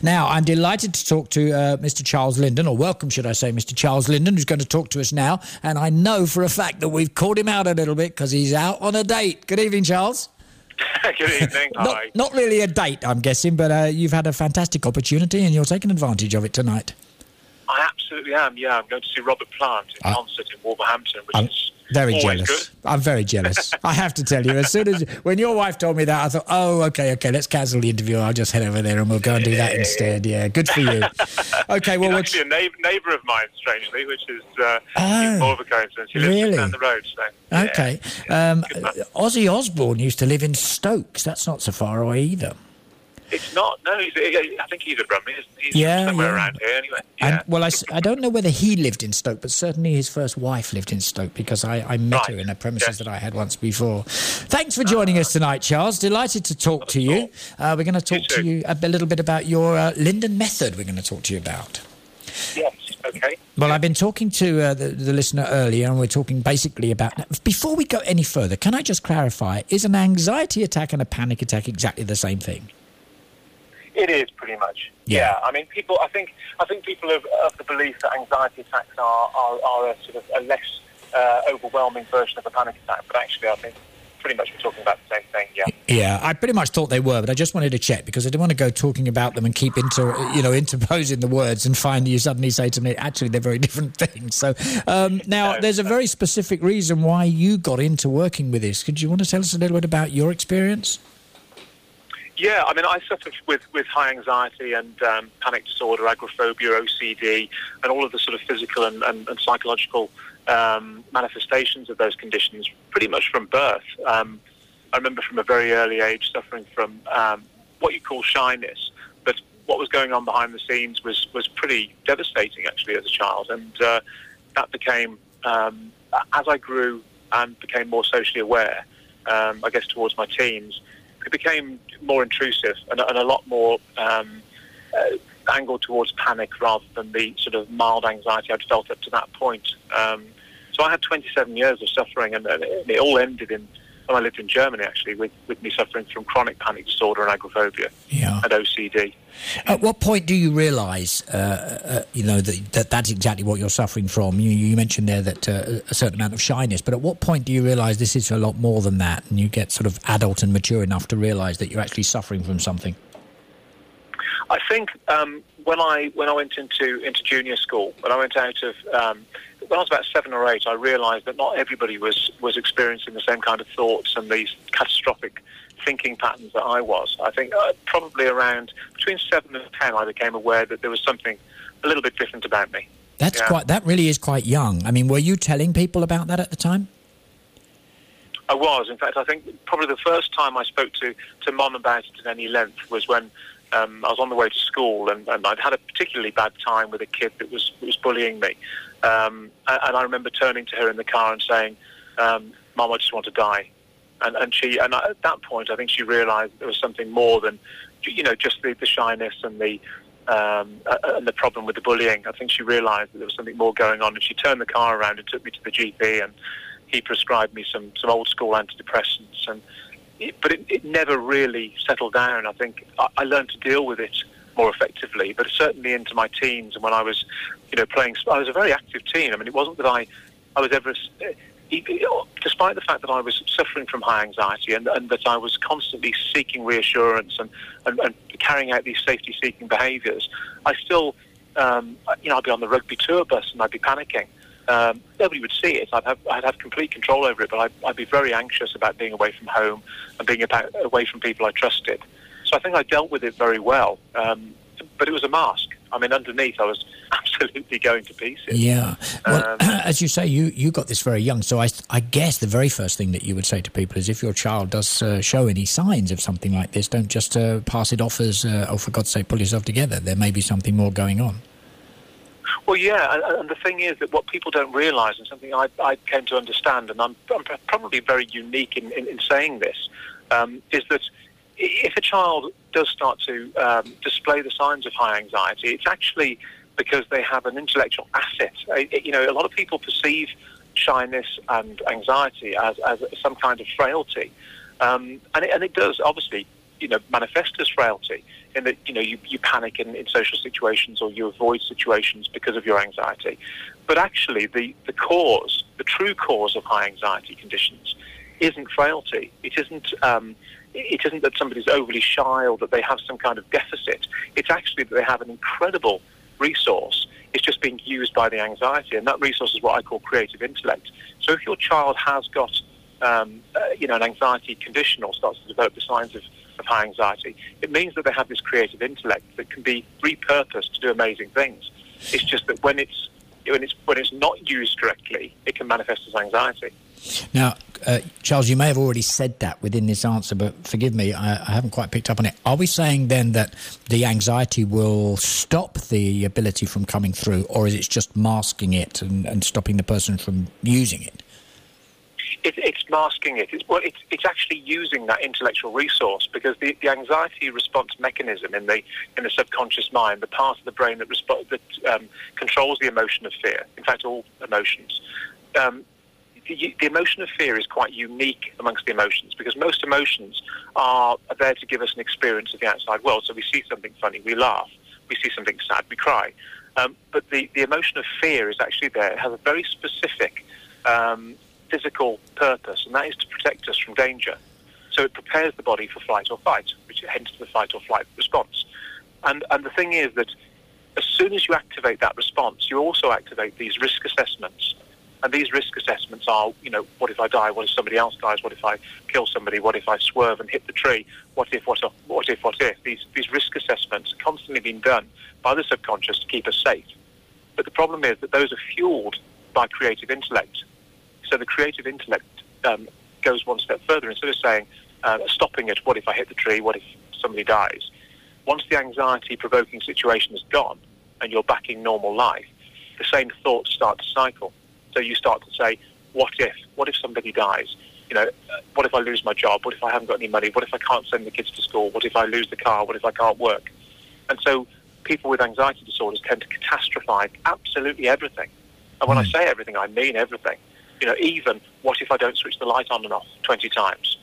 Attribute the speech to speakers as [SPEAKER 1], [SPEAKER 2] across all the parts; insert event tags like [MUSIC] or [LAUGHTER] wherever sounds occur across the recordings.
[SPEAKER 1] Now, I'm delighted to talk to uh, Mr. Charles Linden, or welcome, should I say, Mr. Charles Linden, who's going to talk to us now. And I know for a fact that we've called him out a little bit because he's out on a date. Good evening, Charles. [LAUGHS]
[SPEAKER 2] Good evening.
[SPEAKER 1] Not,
[SPEAKER 2] Hi.
[SPEAKER 1] not really a date, I'm guessing, but uh, you've had a fantastic opportunity and you're taking advantage of it tonight.
[SPEAKER 2] I absolutely am. Yeah, I'm going to see Robert Plant in
[SPEAKER 1] I-
[SPEAKER 2] concert in Wolverhampton, which
[SPEAKER 1] I'm
[SPEAKER 2] is
[SPEAKER 1] very
[SPEAKER 2] always
[SPEAKER 1] jealous.
[SPEAKER 2] good.
[SPEAKER 1] I'm very jealous. I have to tell you, as soon as when your wife told me that, I thought, oh, okay, okay, let's cancel the interview. I'll just head over there and we'll go and do that instead. Yeah, good for you. Okay, well,
[SPEAKER 2] He's actually a neighbour, of mine, strangely, which is uh,
[SPEAKER 1] Oh,
[SPEAKER 2] more of a coincidence. He lives
[SPEAKER 1] really?
[SPEAKER 2] down the road. So, yeah.
[SPEAKER 1] Okay. Um,
[SPEAKER 2] Good man.
[SPEAKER 1] Ozzy Osbourne used to live in Stokes. That's not so far away either.
[SPEAKER 2] It's not. No, he's, I think he's a Brummie. He's,
[SPEAKER 1] Yeah,
[SPEAKER 2] somewhere
[SPEAKER 1] yeah.
[SPEAKER 2] around here anyway.
[SPEAKER 1] And
[SPEAKER 2] Yeah.
[SPEAKER 1] well, I don't know whether he lived in Stoke, but certainly his first wife lived in Stoke because I, I met
[SPEAKER 2] Right.
[SPEAKER 1] her in a premises that I had once before. Thanks for joining us tonight, Charles. Delighted to talk to you. Uh, we're going to talk to you a, little bit about your uh, Linden method. We're going to talk to you about.
[SPEAKER 2] yes. Okay.
[SPEAKER 1] Well, I've been talking to uh, the, the listener earlier, and we're talking basically about. Before we go any further, can I just clarify: is an anxiety attack and a panic attack exactly the same thing?
[SPEAKER 2] It is pretty much.
[SPEAKER 1] Yeah.
[SPEAKER 2] I mean, people. I think. I think people have of the belief that anxiety attacks are are, are a sort of a less uh, overwhelming version of a panic attack. But actually, I think pretty much we're talking about the same thing. Yeah.
[SPEAKER 1] Yeah, I pretty much thought they were, but I just wanted to check because I didn't want to go talking about them and keep inter, you know, interposing the words and find you suddenly say to me, actually, they're very different [LAUGHS] things. So um, now,
[SPEAKER 2] No,
[SPEAKER 1] there's a very specific reason why you got into working with this. Could you want to tell us a little bit about your experience?
[SPEAKER 2] Yeah, I mean, I suffer with, with high anxiety and um, panic disorder, agoraphobia, OCD, and all of the sort of physical and, and, and psychological um, manifestations of those conditions pretty much from birth. Um, I remember from a very early age suffering from um, what you call shyness, but what was going on behind the scenes was, was pretty devastating actually as a child, and uh, that became, um, as I grew and became more socially aware, um, I guess towards my teens, it became more intrusive and, and a lot more um, uh, angled towards panic rather than the sort of mild anxiety I'd felt up to that point. Um, so I had 27 years of suffering, and, and it, it all ended in when I lived in Germany actually with, with me suffering from chronic panic disorder and agoraphobia
[SPEAKER 1] Yeah.
[SPEAKER 2] and OCD.
[SPEAKER 1] At what point do you realise, uh, uh, you know, that, that that's exactly what you're suffering from? You, you mentioned there that uh, a certain amount of shyness, but at what point do you realise this is a lot more than that, and you get sort of adult and mature enough to realise that you're actually suffering from something?
[SPEAKER 2] I think um, when I when I went into into junior school, when I went out of um, when I was about seven or eight, I realised that not everybody was was experiencing the same kind of thoughts and these catastrophic thinking patterns that I was. I think uh, probably around between seven and ten, I became aware that there was something a little bit different about me.
[SPEAKER 1] That's
[SPEAKER 2] Yeah.
[SPEAKER 1] quite. That really is quite young. I mean, were you telling people about that at the time?
[SPEAKER 2] I was. In fact, I think probably the first time I spoke to, to mum about it at any length was when um, I was on the way to school and, and I'd had a particularly bad time with a kid that was, was bullying me. Um, and, I remember turning to her in the car and saying, um, Mum, I just want to die. And, and she, and at that point, I think she realised there was something more than, you know, just the, the shyness and the, um, and the problem with the bullying. I think she realised that there was something more going on, and she turned the car around and took me to the GP, and he prescribed me some, some old school antidepressants. And it, but it, it never really settled down. I think I, I learned to deal with it more effectively. But certainly into my teens, and when I was, you know, playing, I was a very active teen. I mean, it wasn't that I, I was ever. uh, e- e- Despite the fact that I was suffering from high anxiety and, and that I was constantly seeking reassurance and, and, and carrying out these safety-seeking behaviours, I still, um, you know, I'd be on the rugby tour bus and I'd be panicking. Um, nobody would see it. I'd have, I'd have complete control over it, but I'd, I'd be very anxious about being away from home and being about, away from people I trusted. So I think I dealt with it very well, um, but it was a mask. I mean, underneath, I was [LAUGHS] absolutely going to pieces.
[SPEAKER 1] Yeah. Well,
[SPEAKER 2] Um, [CLEARS THROAT]
[SPEAKER 1] as you say, you, you got this very young. So I, I guess the very first thing that you would say to people is if your child does uh, show any signs of something like this, don't just uh, pass it off as, uh, oh, for God's sake, pull yourself together. There may be something more going on.
[SPEAKER 2] Well, yeah, and, and the thing is that what people don't realise, and something I, I came to understand, and I'm, I'm probably very unique in, in, in saying this, um, is that if a child does start to um, display the signs of high anxiety, it's actually because they have an intellectual asset. Uh, you know, a lot of people perceive shyness and anxiety as, as some kind of frailty. Um, and, it, and it does, obviously, you know, manifest as frailty in that, you know, you, you panic in, in social situations or you avoid situations because of your anxiety. But actually, the, the cause, the true cause of high anxiety conditions isn't frailty. It isn't, um, it isn't that somebody's overly shy or that they have some kind of deficit. It's actually that they have an incredible resource. It's just being used by the anxiety, and that resource is what I call creative intellect. So if your child has got, um, uh, you know, an anxiety condition or starts to develop the signs of, of high anxiety, it means that they have this creative intellect that can be repurposed to do amazing things. It's just that when it's when it's when it's not used correctly, it can manifest as anxiety.
[SPEAKER 1] Now, uh, Charles, you may have already said that within this answer, but forgive me, I, I, haven't quite picked up on it. Are we saying then that the anxiety will stop the ability from coming through, or is it just masking it and, and stopping the person from using it?
[SPEAKER 2] It it's masking it. It's, well, it's, it's actually using that intellectual resource because the, the anxiety response mechanism in the in the subconscious mind, the part of the brain that, that um, controls the emotion of fear, in fact, all emotions. Um, the, the, emotion of fear is quite unique amongst the emotions because most emotions are, are there to give us an experience of the outside world. So we see something funny, we laugh. We see something sad, we cry. Um, but the, the emotion of fear is actually there. It has a very specific um, physical purpose, and that is to protect us from danger. So it prepares the body for flight or fight, which hence the fight or flight response. And, and the thing is that as soon as you activate that response, you also activate these risk assessments and these risk assessments are, you know, what if I die? What if somebody else dies? What if I kill somebody? What if I swerve and hit the tree? What if, what if, what if, what if? These, these risk assessments are constantly being done by the subconscious to keep us safe. But the problem is that those are fueled by creative intellect. So the creative intellect um, goes one step further. Instead of saying, uh, stopping at what if I hit the tree? What if somebody dies? Once the anxiety provoking situation is gone and you're back in normal life, the same thoughts start to cycle. So you start to say, what if? What if somebody dies? You know, what if I lose my job? What if I haven't got any money? What if I can't send the kids to school? What if I lose the car? What if I can't work? And so people with anxiety disorders tend to catastrophize absolutely everything. And when. I hmm. say everything, I mean everything. You know, even what if I don't switch the light on and off 20 times?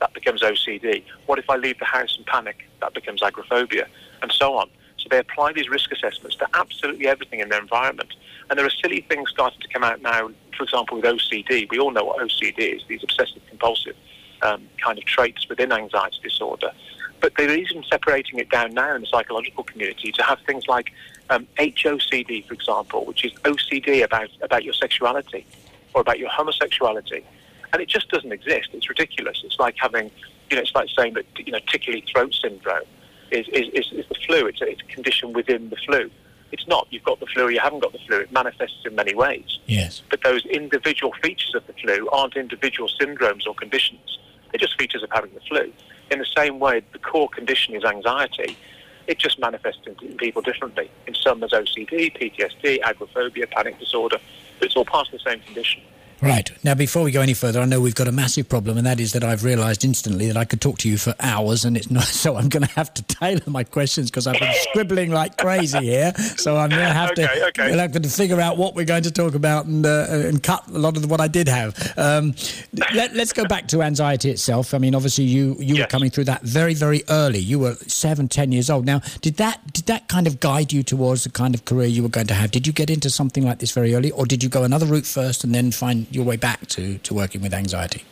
[SPEAKER 2] That becomes OCD. What if I leave the house and panic? That becomes agoraphobia, and so on. So they apply these risk assessments to absolutely everything in their environment. And there are silly things starting to come out now, for example, with OCD. We all know what OCD is, these obsessive compulsive um, kind of traits within anxiety disorder. But they're even separating it down now in the psychological community to have things like um, HOCD, for example, which is OCD about, about your sexuality or about your homosexuality. And it just doesn't exist. It's ridiculous. It's like having, you know, it's like saying that, you know, tickly throat syndrome is, is, is, is the flu. It's a, it's a condition within the flu. It's not. You've got the flu or you haven't got the flu. It manifests in many ways.
[SPEAKER 1] Yes.
[SPEAKER 2] But those individual features of the flu aren't individual syndromes or conditions. They're just features of having the flu. In the same way, the core condition is anxiety. It just manifests in, in people differently. In some, there's OCD, PTSD, agoraphobia, panic disorder. It's all part of the same condition.
[SPEAKER 1] Right. Now, before we go any further, I know we've got a massive problem, and that is that I've realised instantly that I could talk to you for hours, and it's not. [LAUGHS] So I'm going to have to tailor my questions because I've been [LAUGHS] scribbling like crazy here. So I'm going to have okay, to. Okay. We'll have to figure out what we're going to talk about and uh, and cut a lot of what I did have. Um, let, us go back to anxiety itself. I mean, obviously, you you yes. were coming through that very very early. You were seven, ten years old. Now, did that did that kind of guide you towards the kind of career you were going to have? Did you get into something like this very early, or did you go another route first and then find your way back to, to working with anxiety?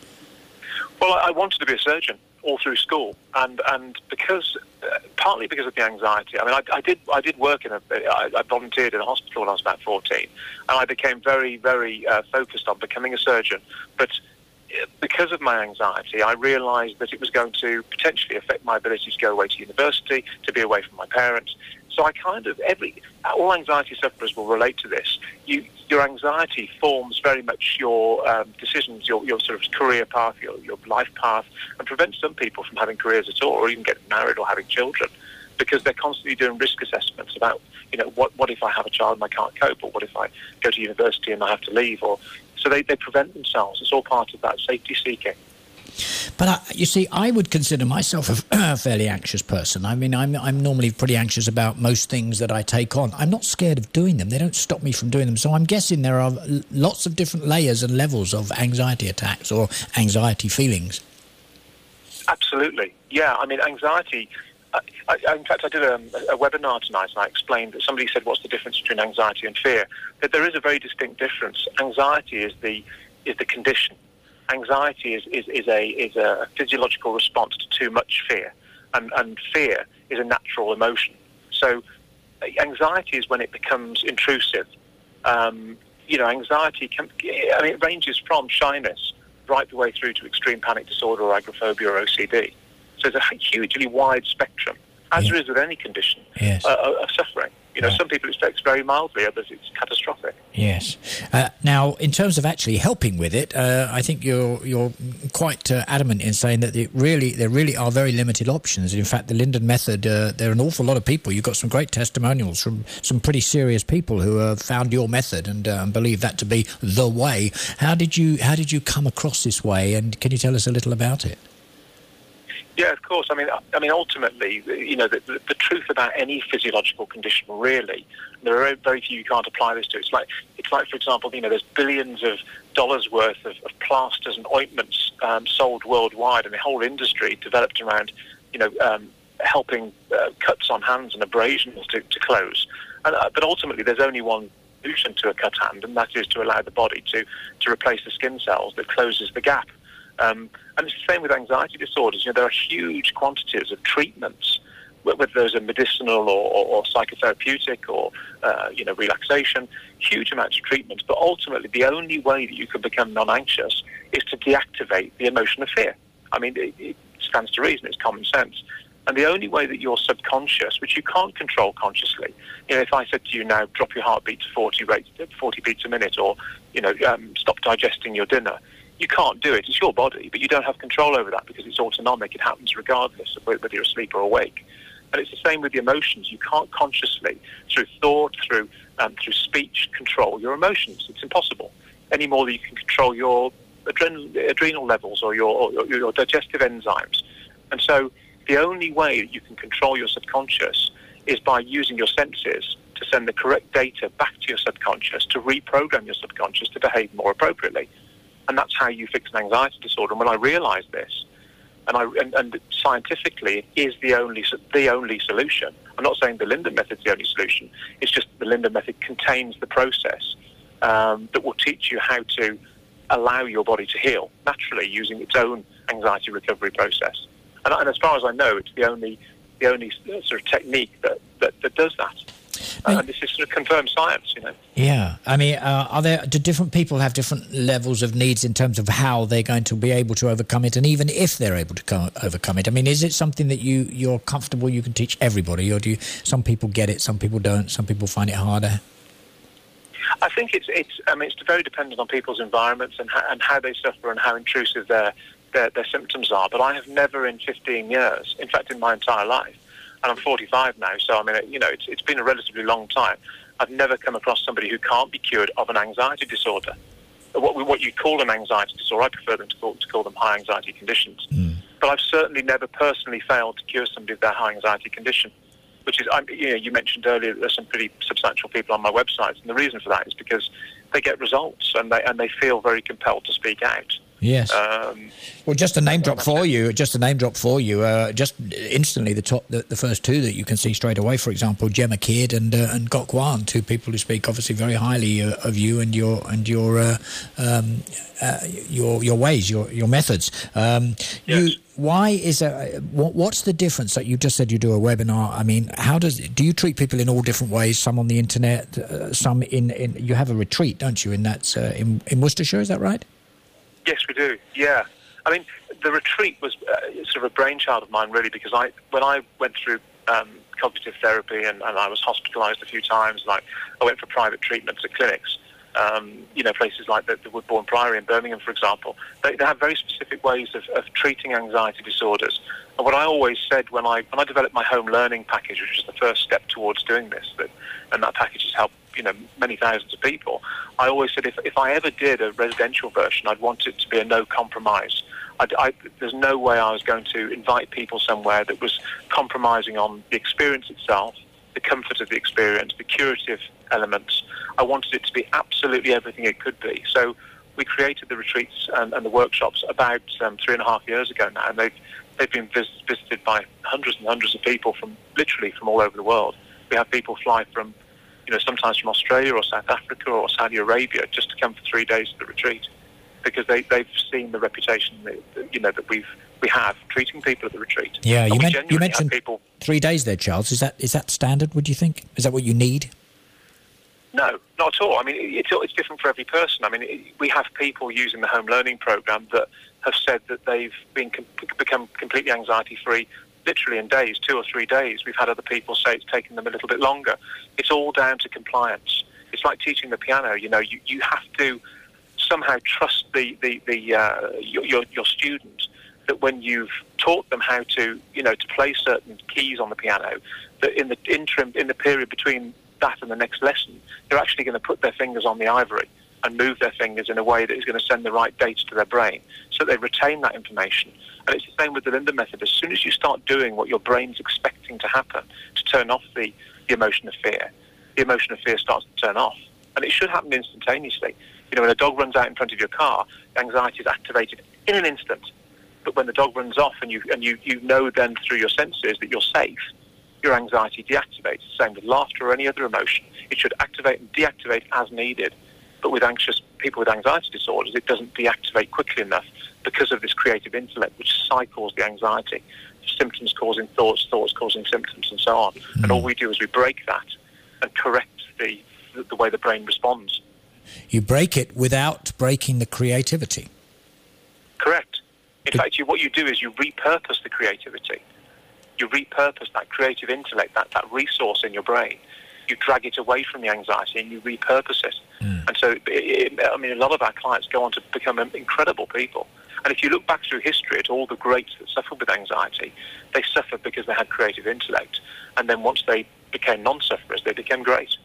[SPEAKER 2] Well, I wanted to be a surgeon all through school, and and because uh, partly because of the anxiety. I mean, I, I did I did work in a I, I, volunteered in a hospital when I was about fourteen, and I became very very uh, focused on becoming a surgeon. But uh, because of my anxiety, I realised that it was going to potentially affect my ability to go away to university, to be away from my parents, so I kind of every all anxiety sufferers will relate to this. You, your anxiety forms very much your um, decisions, your, your sort of career path, your, your life path, and prevents some people from having careers at all, or even getting married or having children, because they're constantly doing risk assessments about, you know, what what if I have a child and I can't cope, or what if I go to university and I have to leave, or so they, they prevent themselves. It's all part of that safety seeking.
[SPEAKER 1] But I, you see, I would consider myself [CLEARS THROAT] a fairly anxious person. I mean, I'm, I'm normally pretty anxious about most things that I take on. I'm not scared of doing them, they don't stop me from doing them. So I'm guessing there are lots of different layers and levels of anxiety attacks or anxiety feelings.
[SPEAKER 2] Absolutely. Yeah. I mean, anxiety. I, I, in fact, I did a, a, webinar tonight and I explained that somebody said, "What's the difference between anxiety and fear?" That there is a very distinct difference. Anxiety is the is the condition. Anxiety is, is, is a is a physiological response to too much fear, and, and fear is a natural emotion. So, anxiety is when it becomes intrusive. Um, you know, anxiety can, I mean, it ranges from shyness right the way through to extreme panic disorder or agoraphobia or OCD. So there's a hugely wide spectrum, as yeah. there is with any condition yes. uh, of suffering. You know, some people expect very mildly, others it's catastrophic.
[SPEAKER 1] Yes. Uh, now, in terms of actually helping with it, uh, I think you're you're quite uh, adamant in saying that it really there really are very limited options. In fact, the Linden method, uh, there are an awful lot of people. You've got some great testimonials from some pretty serious people who have found your method and uh, believe that to be the way. How did you how did you come across this way? And can you tell us a little about it?
[SPEAKER 2] Yeah, of course. I mean, I mean, ultimately, you know, the, the, the, truth about any physiological condition, really, there are very few you can't apply this to. It's like, it's like, for example, you know, there's billions of dollars worth of, of plasters and ointments um, sold worldwide, and the whole industry developed around, you know, um, helping uh, cuts on hands and abrasions to, to close. And, uh, but ultimately, there's only one solution to a cut hand, and that is to allow the body to, to replace the skin cells that closes the gap. Um, and it's the same with anxiety disorders. You know, there are huge quantities of treatments, whether those are medicinal or, or, or psychotherapeutic or, uh, you know, relaxation, huge amounts of treatments. But ultimately, the only way that you can become non-anxious is to deactivate the emotion of fear. I mean, it, it stands to reason. It's common sense. And the only way that your subconscious, which you can't control consciously, you know, if I said to you now, drop your heartbeat to 40, rate, 40 beats a minute, or, you know, um, stop digesting your dinner, you can't do it. It's your body, but you don't have control over that because it's autonomic. It happens regardless of whether you're asleep or awake. And it's the same with the emotions. You can't consciously, through thought, through um, through speech, control your emotions. It's impossible. Any more than you can control your adrenal, adrenal levels or your, or your digestive enzymes. And so the only way that you can control your subconscious is by using your senses to send the correct data back to your subconscious to reprogram your subconscious to behave more appropriately and that's how you fix an anxiety disorder. And when I realised this, and, I, and, and, scientifically, it is the only the only solution. I'm not saying the Linden method is the only solution. It's just the Linden method contains the process um, that will teach you how to allow your body to heal naturally using its own anxiety recovery process. And, and as far as I know, it's the only the only sort of technique that, that, that does that. Uh, this is sort of confirmed science, you know.
[SPEAKER 1] Yeah, I mean, uh, are there do different people have different levels of needs in terms of how they're going to be able to overcome it, and even if they're able to come, overcome it? I mean, is it something that you you're comfortable you can teach everybody, or do you, some people get it, some people don't, some people find it harder?
[SPEAKER 2] I think it's it's I mean it's very dependent on people's environments and how, and how they suffer and how intrusive their, their their symptoms are. But I have never in 15 years, in fact, in my entire life and I'm 45 now, so I mean, you know, it's, it's been a relatively long time. I've never come across somebody who can't be cured of an anxiety disorder. What, what you call an anxiety disorder, I prefer them to call, to call them high anxiety conditions. Mm. But I've certainly never personally failed to cure somebody of their high anxiety condition, which is, I'm, you know, you mentioned earlier that there's some pretty substantial people on my website, and the reason for that is because they get results and they, and they feel very compelled to speak out.
[SPEAKER 1] Yes. Um, well, just a name drop for you. Just a name drop for you. Uh, just instantly, the top, the, the, first two that you can see straight away. For example, Jemma Kidd and uh, and Gok Wan, two people who speak obviously very highly uh, of you and your and your uh, um, uh, your your ways, your your methods. Um, yes. You why is that? What's the difference that you just said you do a webinar? I mean, how does do you treat people in all different ways? Some on the internet, uh, some in, in you have a retreat, don't you? In that uh, in in Worcestershire, is that right?
[SPEAKER 2] Yes, we do. Yeah, I mean, the retreat was uh, sort of a brainchild of mine, really, because I when I went through um, cognitive therapy and, and, I was hospitalised a few times, like I went for private treatments at clinics. Um, you know, places like the, the, Woodbourne Priory in Birmingham, for example, they, they have very specific ways of, of, treating anxiety disorders. And what I always said when I when I developed my home learning package, which was the first step towards doing this, that, and that package has helped you know many thousands of people. I always said if, if I ever did a residential version, I'd want it to be a no compromise. I, I, there's no way I was going to invite people somewhere that was compromising on the experience itself, the comfort of the experience, the curative elements. I wanted it to be absolutely everything it could be. So we created the retreats and, and the workshops about um, three and a half years ago now, and they've they've been vis- visited by hundreds and hundreds of people from literally from all over the world. We have people fly from, you know, sometimes from Australia or South Africa or Saudi Arabia just to come for three days to the retreat because they, they've seen the reputation that, you know that we've we have treating people at the retreat.
[SPEAKER 1] Yeah, you, men- you mentioned
[SPEAKER 2] people.
[SPEAKER 1] three days there, Charles. Is that is that standard? Would you think? Is that what you need?
[SPEAKER 2] No, not at all. I mean, it- it's, it's different for every person. I mean, it, we have people using the home learning program that have said that they've been com- become completely anxiety free literally in days, two or three days. We've had other people say it's taken them a little bit longer. It's all down to compliance. It's like teaching the piano. You know, you, you have to somehow trust the the, the uh, your, your your student that when you've taught them how to you know to play certain keys on the piano, that in the interim in the period between that and the next lesson, they're actually going to put their fingers on the ivory and move their fingers in a way that is going to send the right data to their brain, so they retain that information. And it's the same with the Linden method. As soon as you start doing what your brain's expecting to happen to turn off the, the emotion of fear, the emotion of fear starts to turn off. And it should happen instantaneously. You know, when a dog runs out in front of your car, anxiety is activated in an instant. But when the dog runs off and you and you, you know then through your senses that you're safe, your anxiety deactivates. Same with laughter or any other emotion. It should activate and deactivate as needed. But with anxious people with anxiety disorders, it doesn't deactivate quickly enough because of this creative intellect, which cycles the anxiety. Symptoms causing thoughts, thoughts causing symptoms, and so on. And all hmm. we do is we break that and correct the, the, the way the brain responds.
[SPEAKER 1] You break it without breaking the creativity.
[SPEAKER 2] Correct. In fact, you, what you do is you repurpose the creativity. You repurpose that creative intellect, that, that resource in your brain. You drag it away from the anxiety and you repurpose it. Hmm. And so, it, it, I mean, a lot of our clients go on to become incredible people. And if you look back through history at all the greats that suffered with anxiety, they suffered because they had creative intellect. And then once they became non-sufferers, they became great.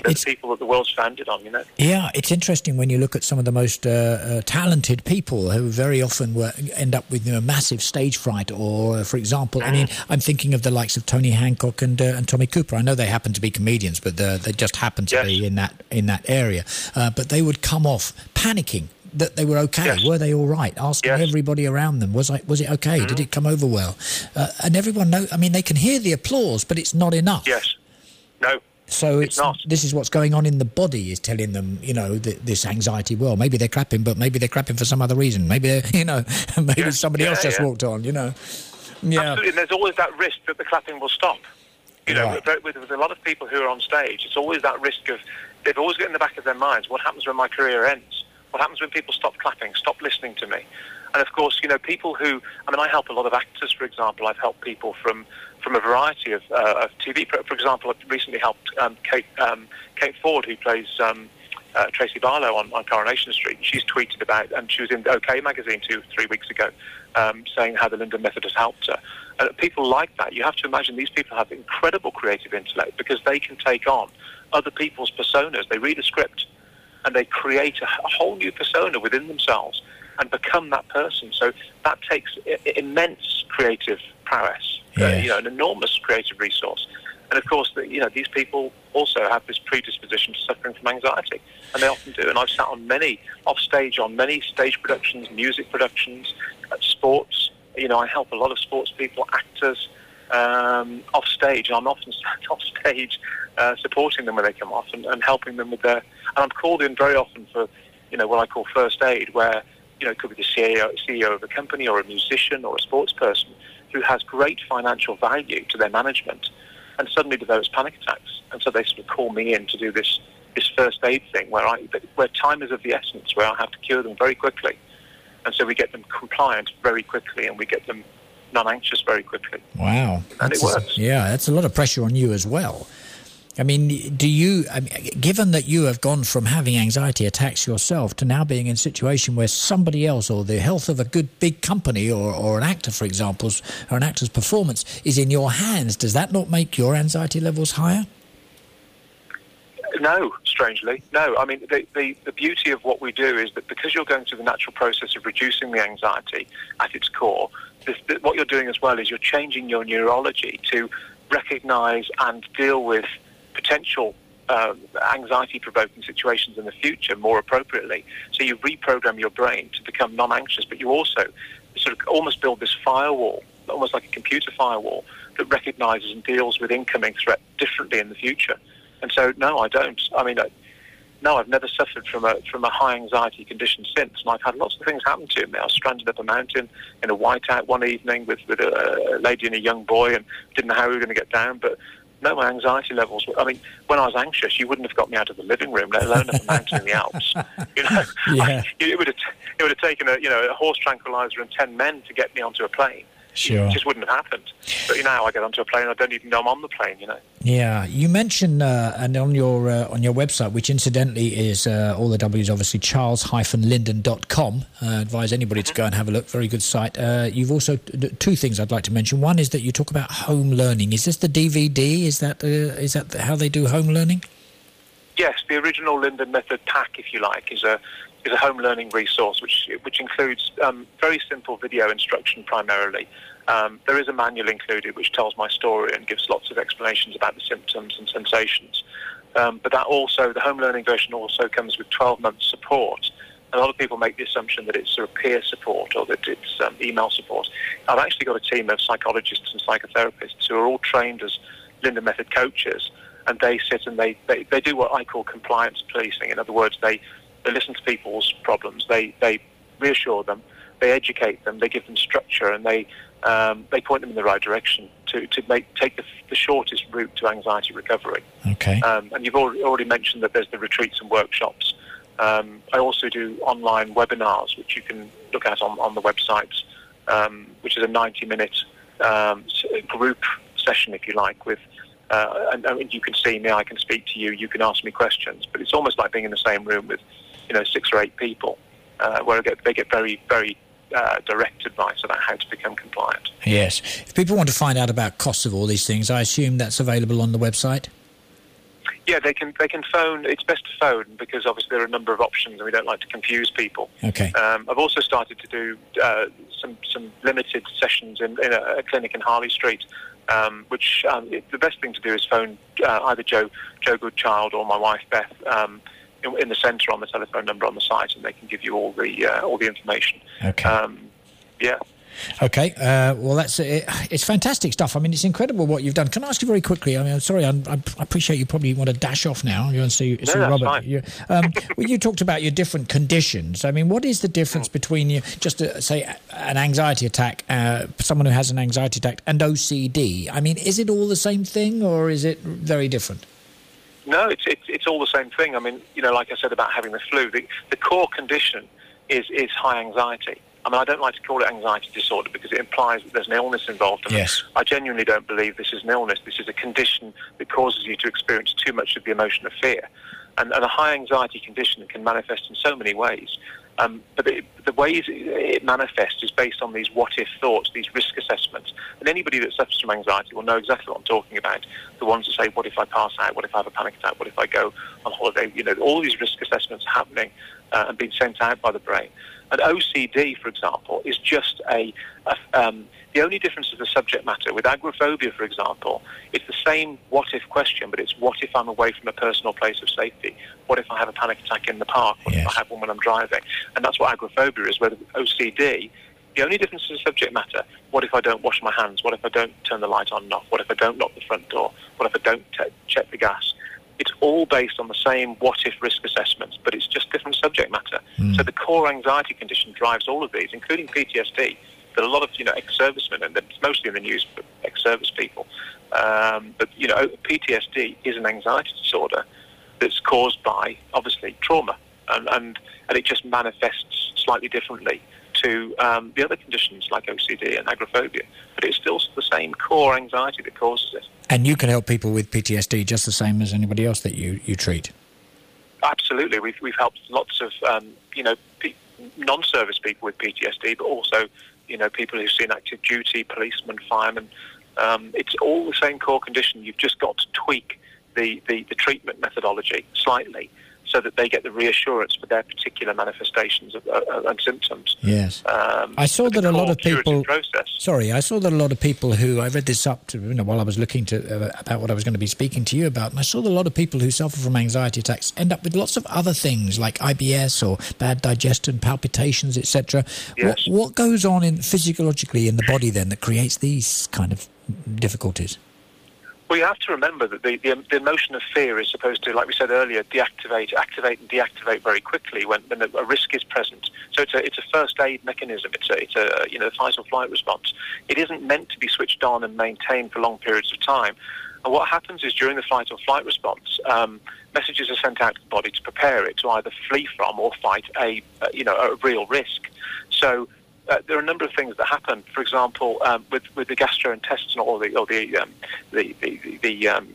[SPEAKER 1] It's-
[SPEAKER 2] the people that the world's founded on, you know.
[SPEAKER 1] Yeah, it's interesting when you look at some of the most uh, uh, talented people who very often were, end up with you know, massive stage fright. Or, uh, for example, I mean, I'm thinking of the likes of Tony Hancock and, uh, and Tommy Cooper. I know they happen to be comedians, but uh, they just happen to
[SPEAKER 2] Yes.
[SPEAKER 1] be in that in that area. Uh, but they would come off panicking that they were okay.
[SPEAKER 2] Yes.
[SPEAKER 1] Were they all right? Asking
[SPEAKER 2] Yes.
[SPEAKER 1] everybody around them, was I was it okay? Did it come over well? Uh, and everyone know. I mean, they can hear the applause, but it's not enough.
[SPEAKER 2] Yes. No.
[SPEAKER 1] So
[SPEAKER 2] It's
[SPEAKER 1] it's,
[SPEAKER 2] not.
[SPEAKER 1] this is what's going on in the body is telling them, you know, th- this anxiety. Well, maybe they're clapping, but maybe they're clapping for some other reason. Maybe they're, [LAUGHS] you know, maybe
[SPEAKER 2] Yeah,
[SPEAKER 1] somebody
[SPEAKER 2] yeah,
[SPEAKER 1] else just
[SPEAKER 2] yeah.
[SPEAKER 1] walked on. You know, yeah,
[SPEAKER 2] Absolutely, and there's always that risk that the clapping will stop. You know,
[SPEAKER 1] Right.
[SPEAKER 2] with, with, with a lot of people who are on stage, it's always that risk of they've always got in the back of their minds what happens when my career ends? What happens when people stop clapping, stop listening to me? And of course, you know, people who I mean, I help a lot of actors, for example. I've helped people from from a variety of, uh, of TV. For example, I've recently helped um, Kate um, Kate Ford, who plays. Um, uh, Tracy Barlow on, on Coronation Street. She's tweeted about, and she was in OK magazine two, three weeks ago, um, saying how the Linden method has helped her. And people like that, you have to imagine these people have incredible creative intellect because they can take on other people's personas. They read a script and they create a, a whole new persona within themselves and become that person. So that takes I- immense creative prowess, uh, you know, an enormous creative resource. And of course, the, you know, these people also have this predisposition to suffering from anxiety, and they often do. And I've sat on many off stage, on many stage productions, music productions, uh, sports. You know, I help a lot of sports people, actors, um, off stage. I'm often [LAUGHS] sat off stage uh, supporting them when they come off and, and helping them with their. And I'm called in very often for, you know, what I call first aid, where you know it could be the CEO, CEO of a company or a musician or a sports person who has great financial value to their management and suddenly develops panic attacks. And so they sort of call me in to do this this first aid thing where I where time is of the essence, where I have to cure them very quickly. And so we get them compliant very quickly and we get them non-anxious very quickly.
[SPEAKER 1] wow,
[SPEAKER 2] And it
[SPEAKER 1] That's-
[SPEAKER 2] works.
[SPEAKER 1] Yeah, that's a lot of pressure on you as well. I mean, do you? I mean, given that you have gone from having anxiety attacks yourself to now being in a situation where somebody else, or the health of a good big company, or, or an actor, for example, or an actor's performance is in your hands, does that not make your anxiety levels higher?
[SPEAKER 2] No, strangely, no. I mean, the, the, the beauty of what we do is that because you're going through the natural process of reducing the anxiety at its core, this, th- what you're doing as well is you're changing your neurology to recognize and deal with potential um, anxiety-provoking situations in the future more appropriately. So you reprogram your brain to become non-anxious, but you also sort of almost build this firewall, almost like a computer firewall that recognises and deals with incoming threat differently in the future. And so, no, I don't. I mean, I, no, I've never suffered from a from a high anxiety condition since, and I've had lots of things happen to me. I was stranded up a mountain in a whiteout one evening with with a lady and a young boy, and didn't know how we were going to get down. But no, my anxiety levels. I mean, when I was anxious, you wouldn't have got me out of the living room, let alone up a mountain in the Alps. [LAUGHS] You know, yeah. I, [LAUGHS] it would have it would have taken a you know a horse tranquilizer and ten men to get me onto a plane.
[SPEAKER 1] Sure.
[SPEAKER 2] It just wouldn't have happened. But you know, I get onto a plane, I don't even know I'm on the plane. You know.
[SPEAKER 1] Yeah, you mentioned uh, and on your uh, on your website, which incidentally is uh, all the W's obviously charles-linden.com. Uh, advise anybody to go and have a look. Very good site. Uh, you've also two things I'd like to mention. One is that you talk about home learning. Is this the DVD? Is that uh, is that how they do home learning?
[SPEAKER 2] Yes, the original Linden method pack, if you like, is a is a home learning resource which which includes um, very simple video instruction primarily. Um, there is a manual included which tells my story and gives lots of explanations about the symptoms and sensations. Um, but that also, the home learning version also comes with 12 months support. A lot of people make the assumption that it's sort of peer support or that it's um, email support. I've actually got a team of psychologists and psychotherapists who are all trained as Linden Method coaches, and they sit and they, they, they do what I call compliance policing. In other words, they they listen to people's problems. They they reassure them. They educate them. They give them structure, and they um, they point them in the right direction to, to make take the, the shortest route to anxiety recovery.
[SPEAKER 1] Okay.
[SPEAKER 2] Um, and you've already, mentioned that there's the retreats and workshops. Um, I also do online webinars, which you can look at on, on the website, um, which is a 90 minute um, group session, if you like, with uh, and, and, you can see me, I can speak to you, you can ask me questions, but it's almost like being in the same room with you know, six or eight people, uh, where they get, they get very, very uh, direct advice about how to become compliant.
[SPEAKER 1] Yes. If people want to find out about costs of all these things, I assume that's available on the website?
[SPEAKER 2] Yeah, they can they can phone. It's best to phone because obviously there are a number of options, and we don't like to confuse people.
[SPEAKER 1] Okay.
[SPEAKER 2] Um, I've also started to do uh, some some limited sessions in, in a, a, clinic in Harley Street, um, which um, it, the best thing to do is phone uh, either Joe Joe Goodchild or my wife Beth. In the centre on the telephone number on the site, and they can give you all the uh, all the information.
[SPEAKER 1] Okay.
[SPEAKER 2] Um, yeah.
[SPEAKER 1] Okay, uh, well, that's it. It's fantastic stuff. I mean, it's incredible what you've done. Can I ask you very quickly? I mean, I'm sorry, I'm, i appreciate you probably want to dash off now. You want to see,
[SPEAKER 2] see no,
[SPEAKER 1] Robert. You, um, [LAUGHS] well, you talked about your different conditions. I mean, what is the difference between you, just to say, an anxiety attack, uh, someone who has an anxiety attack, and OCD? I mean, is it all the same thing, or is it very different?
[SPEAKER 2] No, it's, it's, it's all the same thing. I mean, you know, like I said about having the flu, the, the core condition is, is high anxiety. I mean, I don't like to call it anxiety disorder because it implies that there's an illness involved.
[SPEAKER 1] And yes.
[SPEAKER 2] I genuinely don't believe this is an illness. This is a condition that causes you to experience too much of the emotion of fear. And, and a high anxiety condition can manifest in so many ways. Um, but the ways it manifests is based on these what-if thoughts, these risk assessments. And anybody that suffers from anxiety will know exactly what I'm talking about. The ones that say, what if I pass out? What if I have a panic attack? What if I go on holiday? You know, all these risk assessments happening uh, and being sent out by the brain. And OCD, for example, is just a, a um, the only difference is the subject matter. With agoraphobia, for example, it's the same what if question, but it's what if I'm away from a personal place of safety? What if I have a panic attack in the park? What yes. if I have one when I'm driving? And that's what agoraphobia is. Where OCD, the only difference is the subject matter. What if I don't wash my hands? What if I don't turn the light on and off? What if I don't lock the front door? What if I don't t- check the gas? It's all based on the same what if risk assessments, but it's just different subject matter. Mm. So the core anxiety condition drives all of these, including PTSD that a lot of you know ex-servicemen, and it's mostly in the news, but ex-service people. Um, but you know, PTSD is an anxiety disorder that's caused by obviously trauma, and and, and it just manifests slightly differently to um, the other conditions like OCD and agoraphobia. But it's still the same core anxiety that causes it.
[SPEAKER 1] And you can help people with PTSD just the same as anybody else that you, you treat.
[SPEAKER 2] Absolutely, we've we've helped lots of um, you know non-service people with PTSD, but also you know, people who've seen active duty, policemen, firemen. Um, it's all the same core condition. You've just got to tweak the, the, the treatment methodology slightly so that they get the reassurance for their particular manifestations of, uh, and symptoms.
[SPEAKER 1] Yes, um, I saw that a lot of people. Process. Sorry, I saw that a lot of people who I read this up to you know while I was looking to uh, about what I was going to be speaking to you about, and I saw that a lot of people who suffer from anxiety attacks end up with lots of other things like IBS or bad digestion, palpitations, etc. Yes. What, what goes on in physiologically in the body then that creates these kind of difficulties?
[SPEAKER 2] Well, you have to remember that the, the, the, emotion of fear is supposed to, like we said earlier, deactivate, activate, and deactivate very quickly when, when a risk is present. So it's a, it's a first aid mechanism. It's a, it's a you know fight or flight response. It isn't meant to be switched on and maintained for long periods of time. And what happens is during the fight or flight response, um, messages are sent out to the body to prepare it to either flee from or fight a you know a real risk. So uh, there are a number of things that happen. For example, um, with with the gastrointestinal or the or the um, the the, the, um,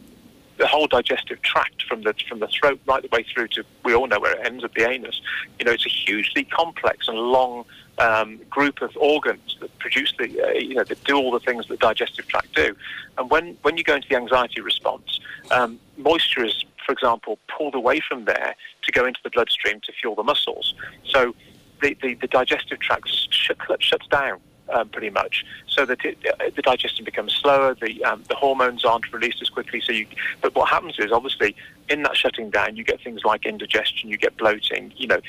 [SPEAKER 2] the whole digestive tract from the from the throat right the way through to we all know where it ends at the anus. You know, it's a hugely complex and long um, group of organs that produce the uh, you know that do all the things that the digestive tract do. And when when you go into the anxiety response, um, moisture is, for example, pulled away from there to go into the bloodstream to fuel the muscles. So the, the, the digestive tract sh- shuts down um, pretty much, so that it, uh, the digestion becomes slower. The um, the hormones aren't released as quickly. So you, but what happens is obviously in that shutting down, you get things like indigestion, you get bloating. You know,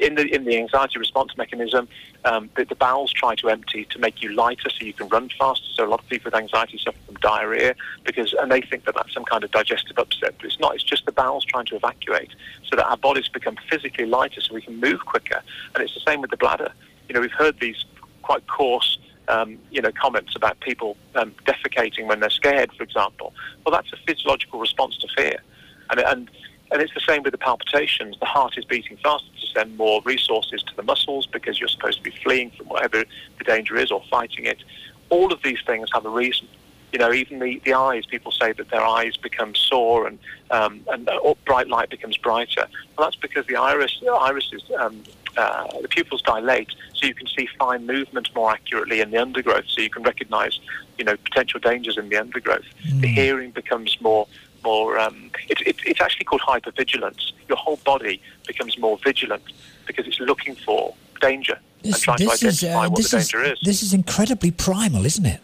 [SPEAKER 2] in the in the anxiety response mechanism, um, the, the, bowels try to empty to make you lighter, so you can run faster. So a lot of people with anxiety suffer from diarrhea because, and they think that that's some kind of digestive upset, but it's not. It's just the bowels trying to evacuate, so that our bodies become physically lighter, so we can move quicker. And it's the same with the bladder. You know, we've heard these quite coarse. Um, you know, comments about people um, defecating when they're scared, for example. Well, that's a physiological response to fear, and, and and it's the same with the palpitations. The heart is beating faster to send more resources to the muscles because you're supposed to be fleeing from whatever the danger is or fighting it. All of these things have a reason. You know, even the, the eyes, people say that their eyes become sore and, um, and uh, bright light becomes brighter. Well, that's because the iris, the irises, um, uh, the pupils dilate so you can see fine movement more accurately in the undergrowth so you can recognize, you know, potential dangers in the undergrowth. Mm. The hearing becomes more more. Um, it, it, it's actually called hypervigilance. Your whole body becomes more vigilant because it's looking for danger this, and trying to identify is, uh, what the danger is, is,
[SPEAKER 1] This is incredibly primal, isn't it?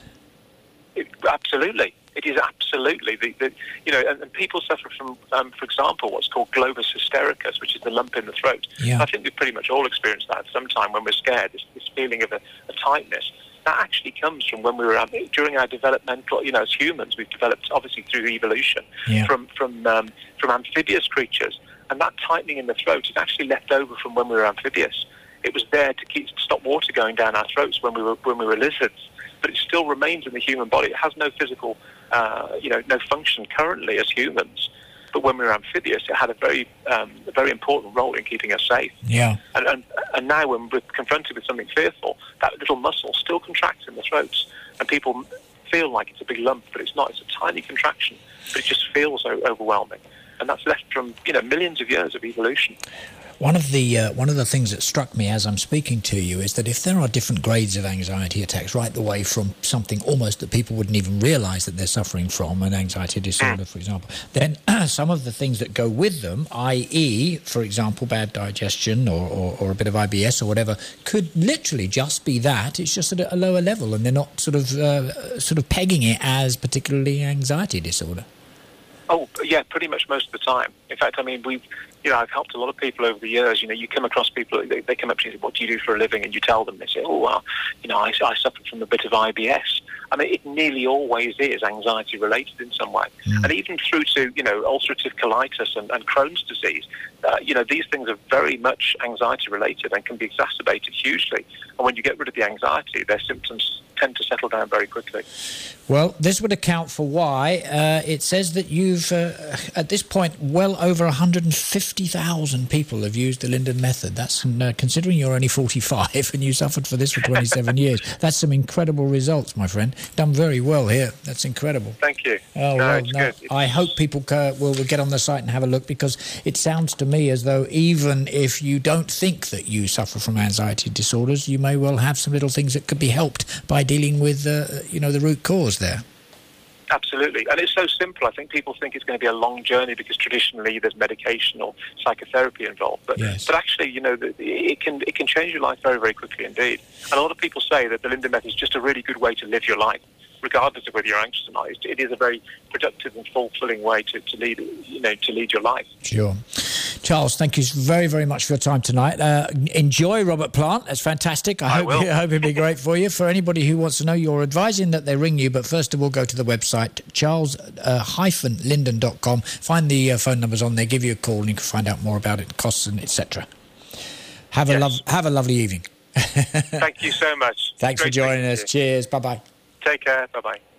[SPEAKER 2] it absolutely. It is absolutely the, the you know, and, and, people suffer from, um, for example, what's called globus hystericus, which is the lump in the throat. Yeah. I think we've pretty much all experienced that sometime when we're scared. This, this feeling of a, a tightness that actually comes from when we were during our developmental. You know, as humans, we've developed obviously through evolution yeah. from from um, from amphibious creatures, and that tightening in the throat is actually left over from when we were amphibious. It was there to keep stop water going down our throats when we were when we were lizards, but it still remains in the human body. It has no physical, uh, you know, no function currently as humans. But when we were amphibious, it had a very, um, a very important role in keeping us safe.
[SPEAKER 1] Yeah.
[SPEAKER 2] And, and, and now when we're confronted with something fearful, that little muscle still contracts in the throats. And people feel like it's a big lump, but it's not. It's a tiny contraction, but it just feels overwhelming. And that's left from, you know, millions of years of evolution.
[SPEAKER 1] One of the uh, one of the things that struck me as I'm speaking to you is that if there are different grades of anxiety attacks, right the way from something almost that people wouldn't even realise that they're suffering from, an anxiety disorder, for example, then [CLEARS THROAT] some of the things that go with them, i.e., for example, bad digestion or, or, or, a bit of IBS or whatever, could literally just be that. It's just at a lower level, and they're not sort of uh, sort of pegging it as particularly anxiety disorder.
[SPEAKER 2] Oh, yeah, pretty much most of the time. In fact, I mean, we've, you know, I've helped a lot of people over the years. You know, you come across people, they, they come up to you and say, what do you do for a living? And you tell them, they say, oh, well, you know, I, I suffered from a bit of IBS. I mean, it nearly always is anxiety related in some way. Mm. And even through to, you know, ulcerative colitis and, and Crohn's disease, uh, you know, these things are very much anxiety related and can be exacerbated hugely. And when you get rid of the anxiety, their symptoms tend to settle down very quickly.
[SPEAKER 1] Well, this would account for why uh, it says that you've, uh, at this point, well over 150,000 people have used the Linden method. That's uh, considering you're only 45 [LAUGHS] and you suffered for this for 27 years. [LAUGHS] That's some incredible results, my friend. Done very well here. That's incredible.
[SPEAKER 2] Thank you.
[SPEAKER 1] Oh, no, well, no, I hope people will, will get on the site and have a look because it sounds to me as though even if you don't think that you suffer from anxiety disorders, you may well have some little things that could be helped by dealing with, uh, you know, the root cause there.
[SPEAKER 2] Absolutely, and it's so simple. I think people think it's going to be a long journey because traditionally there's medication or psychotherapy involved. But
[SPEAKER 1] Yes.
[SPEAKER 2] but actually, you know, it can it can change your life very very quickly indeed. And a lot of people say that the Linden method is just a really good way to live your life, regardless of whether you're anxious or not. It, it is a very productive and fulfilling way to, to lead you know to lead your life.
[SPEAKER 1] Sure. Charles, thank you very, very much for your time tonight. Uh, enjoy Robert Plant. That's fantastic. I,
[SPEAKER 2] I
[SPEAKER 1] hope. [LAUGHS] I hope it'll be great for you. For anybody who wants to know, you're advising that they ring you, but first of all, go to the website, charles-linden.com. Find the uh, phone numbers on there, give you a call, and you can find out more about it, costs, and etc. Have, a
[SPEAKER 2] Yes.
[SPEAKER 1] lov- have a lovely evening. [LAUGHS]
[SPEAKER 2] Thank you so much.
[SPEAKER 1] Thanks for joining us. Cheers. Bye bye.
[SPEAKER 2] Take care. Bye bye.